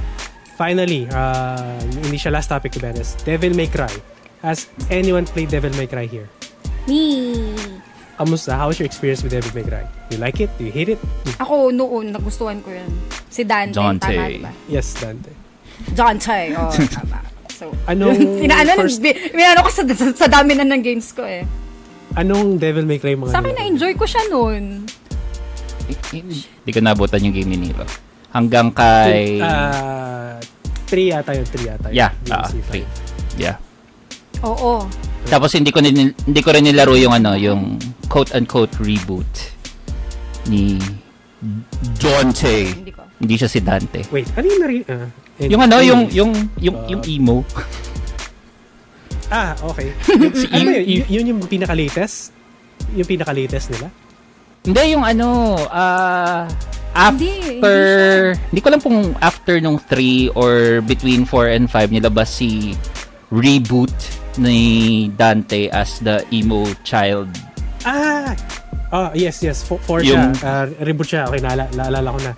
Finally, uh, hindi siya last topic to be honest. Devil May Cry. Has anyone played Devil May Cry here? Me. Kamusta? How's your experience with Devil May Cry? You like it? Do you hate it? Ako noon, nagustuhan ko yun. Si Dante. Dante. Tama ba? Yes, Dante. Dante. Oh, [laughs] tama. So, Anong [laughs] Inaano, first- first... ano ko sa, sa, sa dami na ng games ko eh. Anong Devil May Cry mga Sa akin, na-enjoy ko siya noon. Hindi ko nabutan yung game ni Nero. Hanggang kay... Ah, three yata yun, three yata yun. yeah, ah, C5. three. Yeah. Oo. Tapos hindi ko rin, hindi ko rin nilaro yung ano, yung quote-unquote reboot ni Dante. Hindi ko. Hindi siya si Dante. Wait, ano yung nari... and- Yung ano, yung yung yung Uh, yung emo. Ah, okay. [laughs] Si ano yun? Y- yun yung pinaka-latest? Yung pinaka-latest nila? Hindi yung ano, ah Hindi, after, hindi, ko lang kung after nung 3 or between 4 and 5 nilabas si reboot ni Dante as the emo child. Ah! Oh, yes, yes. For, for Yung- siya. Uh, reboot siya. Okay, naala, naalala ko na.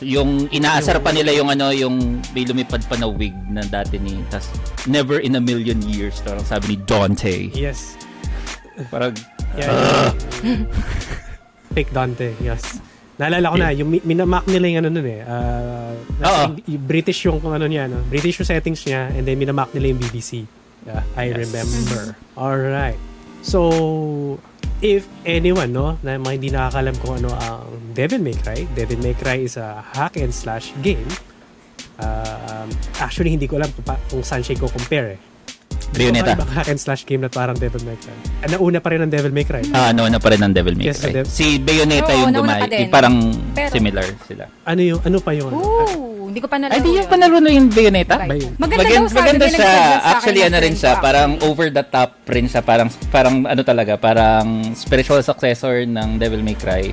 Yung inaasar pa nila yung ano, yung may lumipad pa na wig na dati ni, tas never in a million years, parang sabi ni Dante. Yes. Parang, Yeah, yeah. Fake Dante, yes. Naalala ko na, yung mi- minamak nila yung ano nun eh. Uh, yung British yung kung ano niya, no? British yung settings niya, and then minamak nila yung BBC. Yeah, I Yes. remember. Alright. So, if anyone, no, na mga hindi nakakalam kung ano ang Devil May Cry, Devil May Cry is a hack and slash game. Um, actually, hindi ko alam kung, pa, kung saan siya ko-compare eh. Bayonetta. Ibang hack and slash game na parang Devil May Cry. Ah, nauna pa rin ang Devil May Cry. Ah, ano na pa rin ang Devil May Yes, Cry. Dev- si Bayonetta Oo, yung nauna dumay. pa din. yung Parang Pero- similar sila. Ano yung, ano pa yung ano? Ooh, hindi ko pa nalaro Ay, di yung yun. panalo na yung Bayonetta? Right. Maganda Maganda, daw sabi, maganda may siya. nag-suggest sa akin Actually, na ano rin friend siya. ko, Parang over the top rin siya. Parang, parang ano talaga, parang spiritual successor ng Devil May Cry.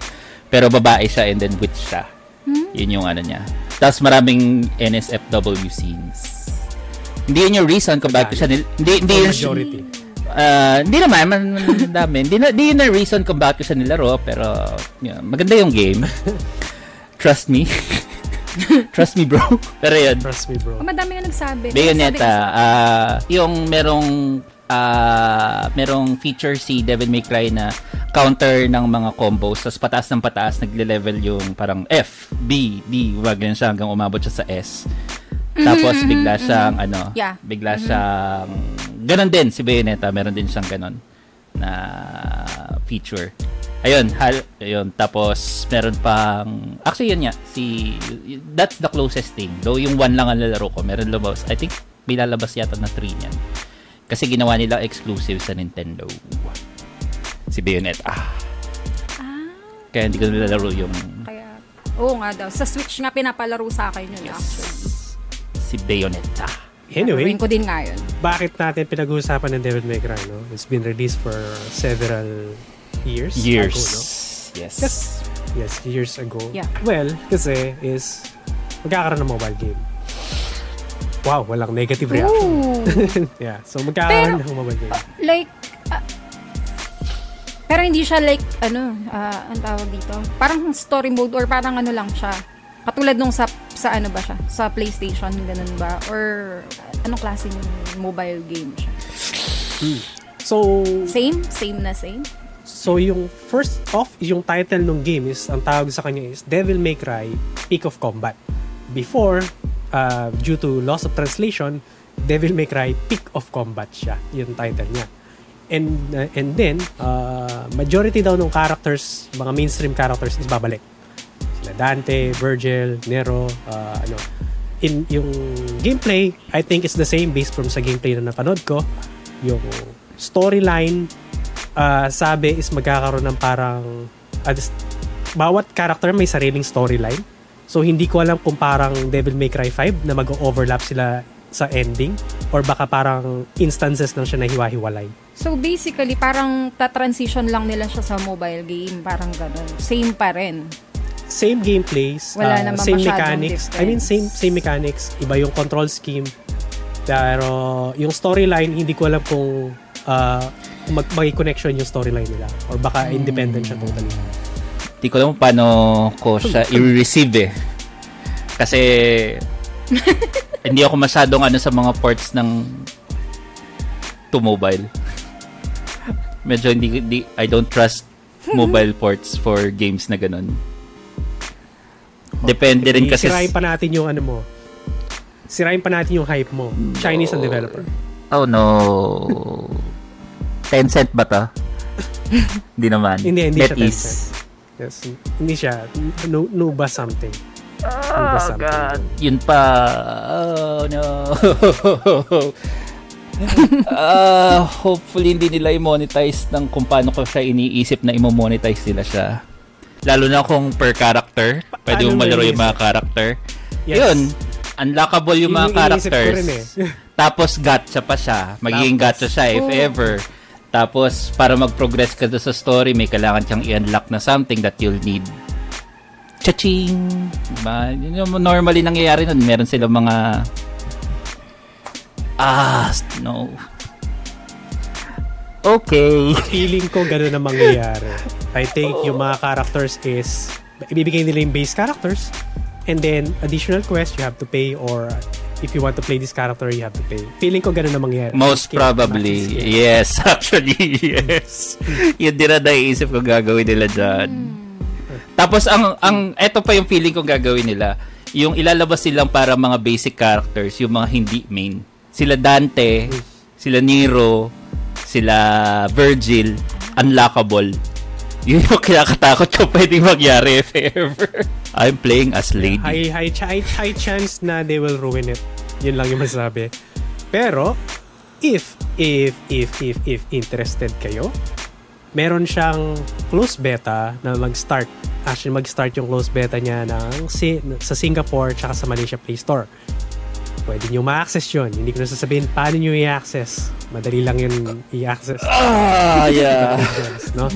Pero babae siya and then witch siya. Hmm? Yun yung ano niya. Tapos maraming NSFW scenes. Hindi yun yung reason kung bakit siya nil... Hindi, hindi yun... majority. Ah, hindi naman, man, man- dami. Hindi na, hindi yun na reason kung bakit siya nilaro, pero yun, maganda yung game. [laughs] Trust me. [laughs] Trust me, bro. Pero yun, Trust me, bro. Oh, madami nga nagsabi. Bayonetta, ah yung merong ah merong feature si Devil May Cry na counter ng mga combos tapos pataas ng pataas nagle-level yung parang F, B, D, wag ganun siya hanggang umabot siya sa S. Tapos bigla siyang ano, Yeah. bigla siyang ganun din si Bayonetta, meron din siyang ganun na feature. Ayun, hal, ayun. Tapos meron pang actually yun nga si that's the closest thing. Though yung one lang ang lalaro ko, meron lumabas. I think may lalabas yata na 3 niyan. Kasi ginawa nila exclusive sa Nintendo. Si Bayonetta. Ah. Kaya hindi ko nilalaro yung Kaya, oo nga daw. Sa Switch nga pinapalaro sa akin yun actually. Si Bayonetta. Anyway, Laruin ko din nga yun. bakit natin pinag-uusapan ng Devil May Cry, no? It's been released for several years. Years. Ago, no? Yes. Yes. Yes, years ago. Yeah. Well, kasi is magkakaroon ng mobile game. Wow, walang negative reaction. [laughs] Yeah, so magkakaroon Pero- ng mobile game. like, ah, pero hindi siya like, ano, ah, ang tawag dito? Parang story mode or parang ano lang siya. Katulad nung sa, sa ano ba siya? Sa PlayStation, ganun ba? Or anong klase ng mobile game siya? So, Same? Same na same? so yung first off, yung title ng game is, ang tawag sa kanya is Devil May Cry Peak of Combat. Before, uh, due to loss of translation, Devil May Cry Peak of Combat siya, yung title niya. And uh, and then, uh, majority daw ng characters, mga mainstream characters is babalik. Sila Dante, Virgil, Nero, uh, ano. In yung gameplay, I think is the same based from sa gameplay na napanood ko. Yung storyline, uh, sabi is magkakaroon ng parang uh, bawat character may sariling storyline. So hindi ko alam kung parang Devil May Cry 5 na mag-overlap sila sa ending or baka parang instances lang siya na hiwa-hiwalay. So basically, parang ta-transition lang nila siya sa mobile game. Parang ganun. Same pa rin. Same gameplays, Wala uh, naman same mechanics. I mean same difference. same mechanics, iba yung control scheme. Pero yung storyline hindi ko alam kung uh, mag may connection yung storyline nila or baka independent siya totally. Hindi ko alam kung paano ko siya i-receive eh. Kasi [laughs] hindi ako masyadong ano sa mga ports ng to mobile. Medyo hindi, hindi I don't trust [laughs] mobile ports for games na ganun. Depende rin kasi Sirain pa natin yung ano mo. Sirain pa natin yung hype mo. Chinese ang developer. Oh no. Tencent ba to? hindi naman. Hindi, hindi siya NetEase. Tencent. Yes, hindi siya. No, Nuba something. Nuba something. Yun pa. Oh no. [laughs] Ah, hopefully hindi nila i-monetize ng kung paano ko siya iniisip na i-monetize nila siya. Lalo na kung per character. Pwede paano mo mo malaro yung mga character. Yes. Yun. Unlockable yung Yun mga characters. rin eh. [laughs] Tapos gacha pa siya. Magiging Tapos, gacha siya if oh. ever. Tapos para mag-progress ka sa story, may kailangan kang i-unlock na something that you'll need Cha-ching! Diba? Yun yung normally nangyayari nun. Meron silang mga... Ah, no. Okay. Feeling ko ganun na mangyayari. I think yung mga characters is, ibibigay nila yung base characters, and then additional quest you have to pay or if you want to play this character, you have to pay. Feeling ko ganun na mangyayari. Most Scale, probably. Yes, [laughs] actually, yes. Yun din na naiisip ko gagawin nila dyan. Tapos, ang, ang, eto pa yung feeling ko gagawin nila. Yung ilalabas silang para mga basic characters, yung mga hindi main. Sila Dante, sila Nero, sila Virgil, unlockable. Yun yung kinakatakot ko pwedeng magyari if ever. I'm playing as lady. High, high, high, high chance na they will ruin it. Yun lang yung masabi. Pero, if, if, if, if, if interested kayo, meron siyang close beta na mag-start. Actually, mag-start yung close beta niya ng, sa Singapore tsaka sa Malaysia Play Store. Pwede nyo ma-access yun. Hindi ko na sasabihin paano nyo i-access. Madali lang yun i-access. Ah, yeah. no?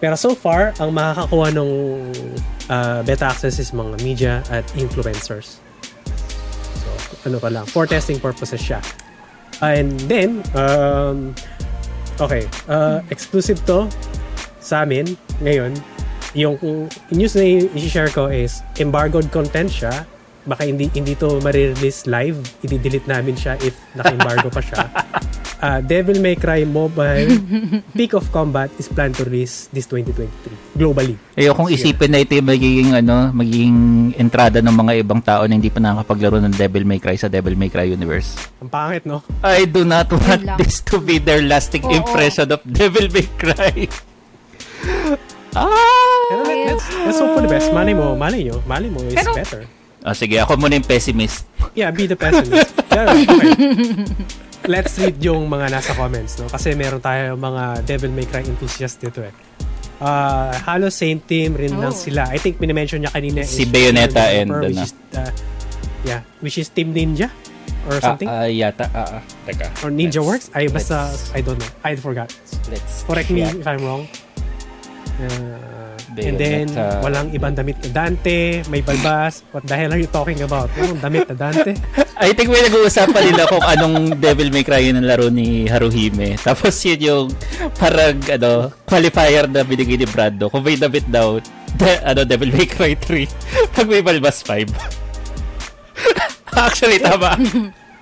Pero so far, ang makakakuha ng uh, beta access is mga media at influencers. So, ano pa lang, for testing purposes siya. And then, um, okay, uh, exclusive to sa amin ngayon. Yung news na i-share ko is embargoed content siya. Baka hindi hindi to ma-release live. I-delete namin siya if naka-embargo pa siya. Uh, [laughs] Devil May Cry Mobile Peak of Combat is planned to release this 2023 globally. Ayokong isipin na ito yung magiging, ano, magiging entrada ng mga ibang tao na hindi pa nakakapaglaro ng Devil May Cry sa Devil May Cry universe. Ang pangit, no? I do not want this to be their lasting Oo. impression of Devil May Cry. ah! Let's, let's hope for the best. Malay mo, malay nyo, malay mo is Pero- better. Oh, sige, ako muna yung pessimist. Yeah, be the pessimist. [laughs] Pero, okay. Let's read yung mga nasa comments, no? Kasi meron tayo mga Devil May Cry enthusiasts dito eh. Uh, Halo Saint Team rin lang Oh. sila. I think minimension niya kanina Si Bayonetta and, which ano. is, uh, yeah, which is Team Ninja or something. Ah, ah, yata. Ah, ah. Teka. or Ninja Let's- Works. Ay, basta, I don't know. I forgot. Let's Correct me if I'm wrong. Uh, and then, Bayonetta. walang ibang damit na Dante, may balbas. What the hell are you talking about? Anong damit na Dante? [laughs] I think may nag-uusapan nila kung anong Devil May Cry yun ang laro ni Haruhime. [laughs] Tapos yun yung parang ano, qualifier na binigay ni Brando. Kung may damit daw, de, ano, Devil May Cry 3. [laughs] Pag may balbas 5. Actually, tama.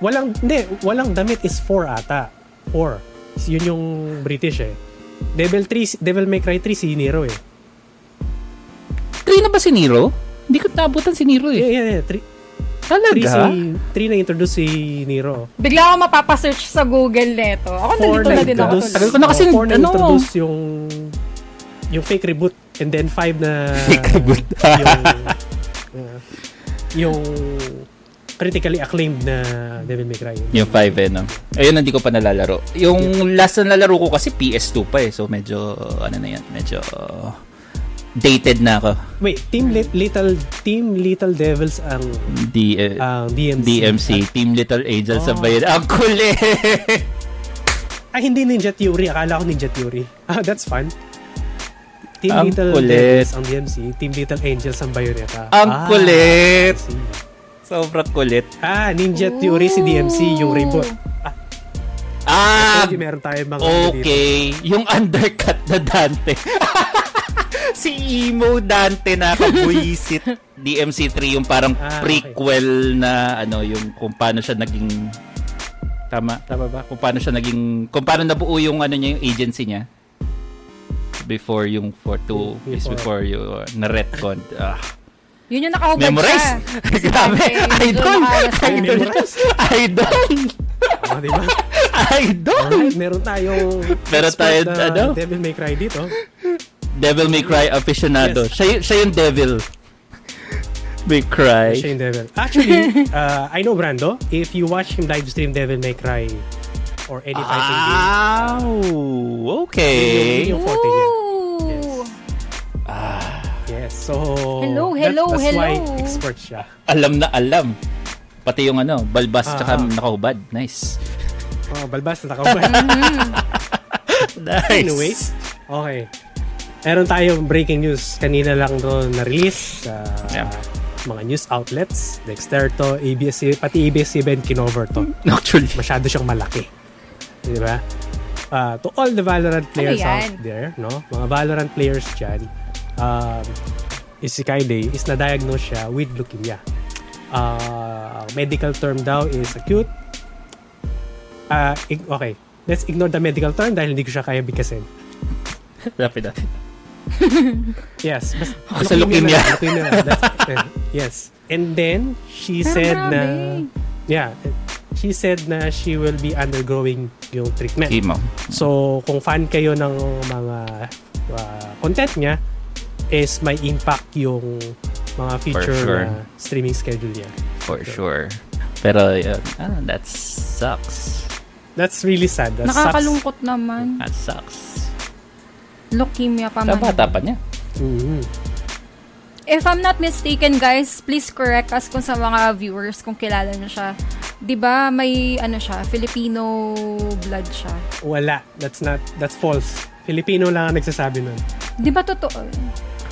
Walang, hindi, walang damit is 4 ata. 4. Yun yung British eh. Devil 3, Devil May Cry 3 si Nero eh. 3 na ba si Nero? Hindi ko nabutan si Nero Yeah, eh. yeah, yeah. 3, Talaga? si, 3 na introduce si Nero. Bigla ako mapapasearch sa Google neto. Ako nandito na din ako Tagal ko na kasi, oh, four na ano. introduce yung yung fake reboot and then 5 na [laughs] Fake reboot. yung uh, yung critically acclaimed na Devil May Cry. Yung 5 eh, no? Ayun, hindi ko pa nalalaro. Yung last na nalalaro ko kasi PS2 pa eh. So, medyo, ano na yan, medyo dated na ako. Wait, Team Lit- Little Team Little Devils ang D, eh, ang DMC. DMC, Team Little Angels Oh. Bayan. Ang kulit! [laughs] Ah, hindi Ninja Theory. Akala ko Ninja Theory. [laughs] Ah, that's fun. Team Ang Little kulit. Devils ang DMC. Team Little Angels ang Bayonetta. Ang ah, kulit. Sobrang kulit. Ah, Ninja Theory si DMC, yung reboot. Ah, Hindi meron tayo mga ano dito. okay. Yung undercut na Dante. [laughs] [laughs] si Emo Dante na kabuisit. [laughs] DMC3 yung parang Ah, okay. prequel na ano yung kung paano siya naging tama tama ba kung paano siya naging kung paano nabuo yung ano niya yung agency niya before yung for two is before Before. you uh, na retcon ah Yun yung nakahubad memorize siya. [laughs] grabe idol idol idol Oh, di ba? idol Alright, meron tayong Meron tayo, ano? Devil May Cry dito. Devil May Cry aficionado. Yes. Siya, siya yung devil. May Cry. Siya yung Devil. Actually, [laughs] uh, I know Brando. If you watch him live stream Devil May Cry or any fighting game, Ah, yun okay. yung, yung forte niya. Ooh. Yes. So, Hello, that- hello, that's why hello. expert siya. Alam na alam. Pati yung ano, balbas Ah, tsaka ah. nakahubad. Nice. Oh, balbas na takaw ba? Nice. Anyways, okay. Meron tayong breaking news. Kanina lang to na-release sa Yeah. mga news outlets. Dexter to, ABS, pati ABS-CBN kinover to. [laughs] Actually. Masyado siyang malaki. Di ba? Uh, to all the Valorant players yan? out there, no? Mga Valorant players dyan, um, is si Kaide is na-diagnose siya with leukemia. Uh, medical term daw is acute. Uh, okay, let's ignore the medical term dahil hindi ko siya kaya bigkasin. Rapid natin. Yes. Bas, Basta leukemia. na, leukemia na. That's, eh, yes. And then, she Pero said grabe. na, yeah, she said na she will be undergoing yung treatment. Chemo. So, kung fan kayo ng mga uh, content niya, is may impact yung mga future sure. na streaming schedule niya. For sure. Pero, yun, ah, that sucks. That's really sad. That sucks. Nakakalungkot naman. That sucks. Leukemia pa Sa man. bata pa niya. Mhm. If I'm not mistaken, guys, please correct us kung sa mga viewers kung kilala niyo siya. 'Di ba may ano siya, Filipino blood siya. Wala. That's not, that's false. Filipino lang ang nagsasabi nun. 'Di ba totoo?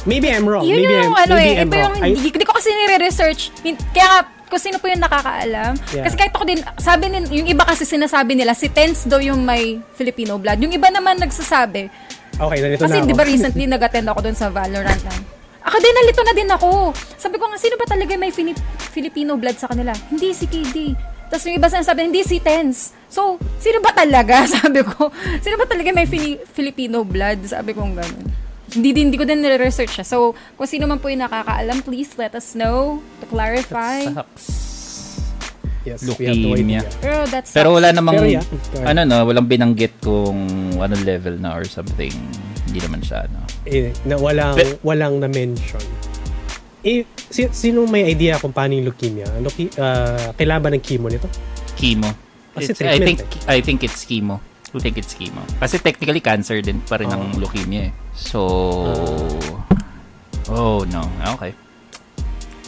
Maybe I'm wrong. Yun maybe yung I'm, ano maybe eh, I'm ito yung hindi, hindi ko kasi nire-research. Kaya nga, kung sino po yung nakakaalam. Yeah. Kasi kahit ako din, sabi nin, yung iba kasi sinasabi nila, si Tense daw yung may Filipino blood. Yung iba naman nagsasabi. Okay, narito Kasi na ako. di ba [laughs] recently nag-attend ako doon sa Valorant na. Ako din, nalito na din ako. Sabi ko nga, sino ba talaga may Fili- Filipino blood sa kanila? Hindi si KD. Tapos yung iba sinasabi, hindi si Tense. So, sino ba talaga? [laughs] Sabi ko, sino ba talaga may Fili- Filipino blood? Sabi ko gano'n. Hindi, din, hindi ko din nire-research siya. So, kung sino man po yung nakakaalam, please let us know to clarify. Sucks. Yes, no Leukemia. Pero that's Pero wala namang, Pero yeah, ano no, walang binanggit kung ano level na or something. Hindi naman siya, ano. eh, na walang Pe- walang na mention. Eh, si, sino may idea kung paano yung leukemia? Leuke- uh, kailangan ba ng chemo nito? Chemo. Kasi It's- I think I think it's chemo. I think it's chemo. Kasi technically cancer din pa rin ang Oh. leukemia eh. So Oh no. Okay.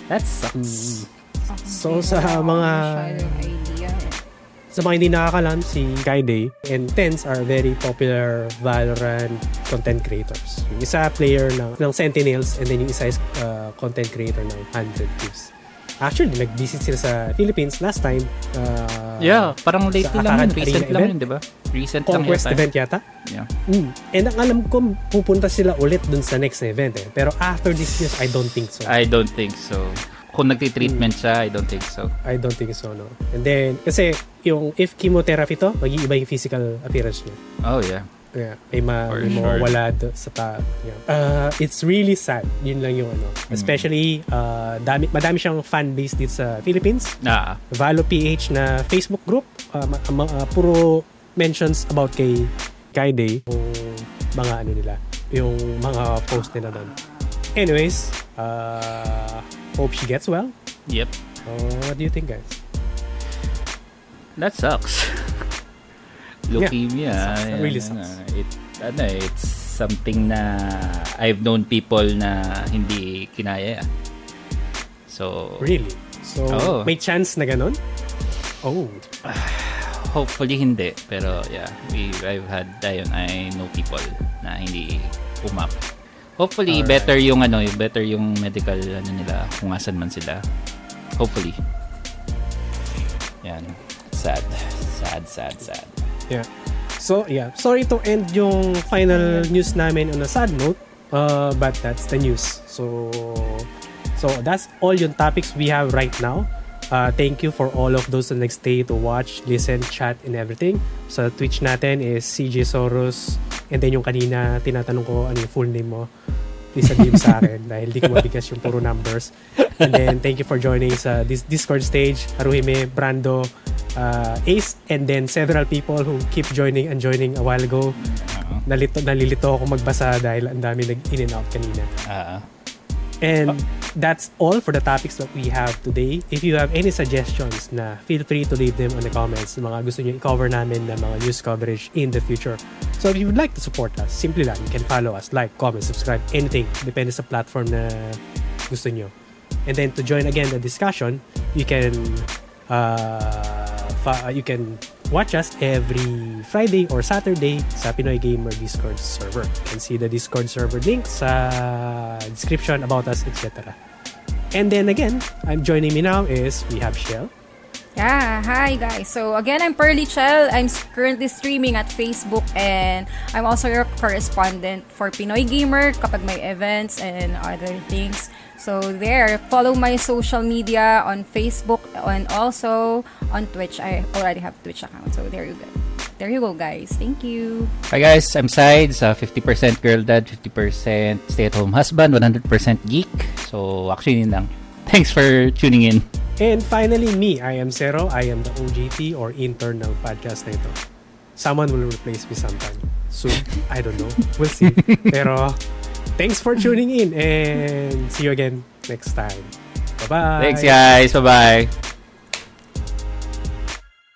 That sucks. So, sa mga- idea. eh. Sa mga hindi nakakalam, si Kaide and Tense are very popular Valorant content creators. Yung isa player ng, ng Sentinels and then yung isa is uh, content creator ng 100 Thieves. Actually, nag-visit sila sa Philippines last time. Uh, Yeah, parang late lang yun. Recent lang event? yun, di ba? Recent Conquest lang yata. event yata. Yeah. Mm. And ang alam ko, pupunta sila ulit dun sa next na event eh. Pero after this news, I don't think so. I don't think so. Kung nagti-treatment Hmm. siya, I don't think so. I don't think so, no. And then, kasi yung if chemotherapy to, mag-iiba yung physical appearance niya. Oh, yeah. Yeah, may, ma- For may sure. mawawala do- sa ta. Yeah. Uh, it's really sad. Yun lang yung ano. Hmm. Especially, uh, dami, madami siyang fan base dito sa Philippines. Ah, Valo PH na Facebook group. Uh, ma- ma- uh, puro mentions about kay Kaide. Yung mga ano nila. Yung mga post nila doon. Anyways, uh, hope she gets well. yep. Uh, what do you think, guys? That sucks. Leukemia. that sucks. Really ano, sucks. It, ano, it's something na I've known people na hindi kinaya. So, Really? So, Oo. may chance na ganun? Oh. [sighs] hopefully hindi. Pero yeah, we, I've had, ayun, I know people na hindi umap. Hopefully, Alright. better yung ano, yung better yung medical ano nila, kung asan man sila. Hopefully. Yan. Sad. Sad, sad, sad. Yeah. So, yeah. Sorry to end yung final news namin on a sad note. Uh, but that's the news. So, so that's all yung topics we have right now. Uh, thank you for all of those that nagstay to watch, listen, chat, and everything. Sa Twitch natin is CJ Soros. And then yung kanina, tinatanong ko ano yung full name mo. Please sabihin sa akin [laughs] dahil di ko mabigas yung puro numbers. And then, thank you for joining sa this Discord stage. Haruhime, Brando, uh, Ace, and then several people who keep joining and joining a while ago. Uh, Nalito, nalilito ako magbasa dahil ang dami nag-in and out kanina. uh, And that's all for the topics that we have today. If you have any suggestions na feel free to leave them on the comments mga gusto nyo i-cover namin na mga news coverage in the future. So if you would like to support us, simply lang, you can follow us, like, comment, subscribe, anything. Depende sa platform na gusto nyo. And then to join again the discussion, you can uh, fa- you can watch us every Friday or Saturday sa Pinoy Gamer Discord server. You can see the Discord server link sa description about us, etc. And then again, I'm joining me now is we have Shell. Yeah, hi guys. So again, I'm Pearly Chell. I'm currently streaming at Facebook and I'm also your correspondent for Pinoy Gamer kapag may events and other things. So there, follow my social media on Facebook and also on Twitch. I already have Twitch account. So there you go. There you go, guys. Thank you. Hi guys, I'm Sides, uh, 50% girl dad, 50% stay-at-home husband, 100% geek. So, actually yun lang. Thanks for tuning in. And finally, me, I am Zero. I am the OGT or internal podcast na ito. Someone will replace me sometime. Soon. I don't know. We'll see. [laughs] Pero, thanks for tuning in and see you again next time. Bye-bye. Thanks guys, bye-bye.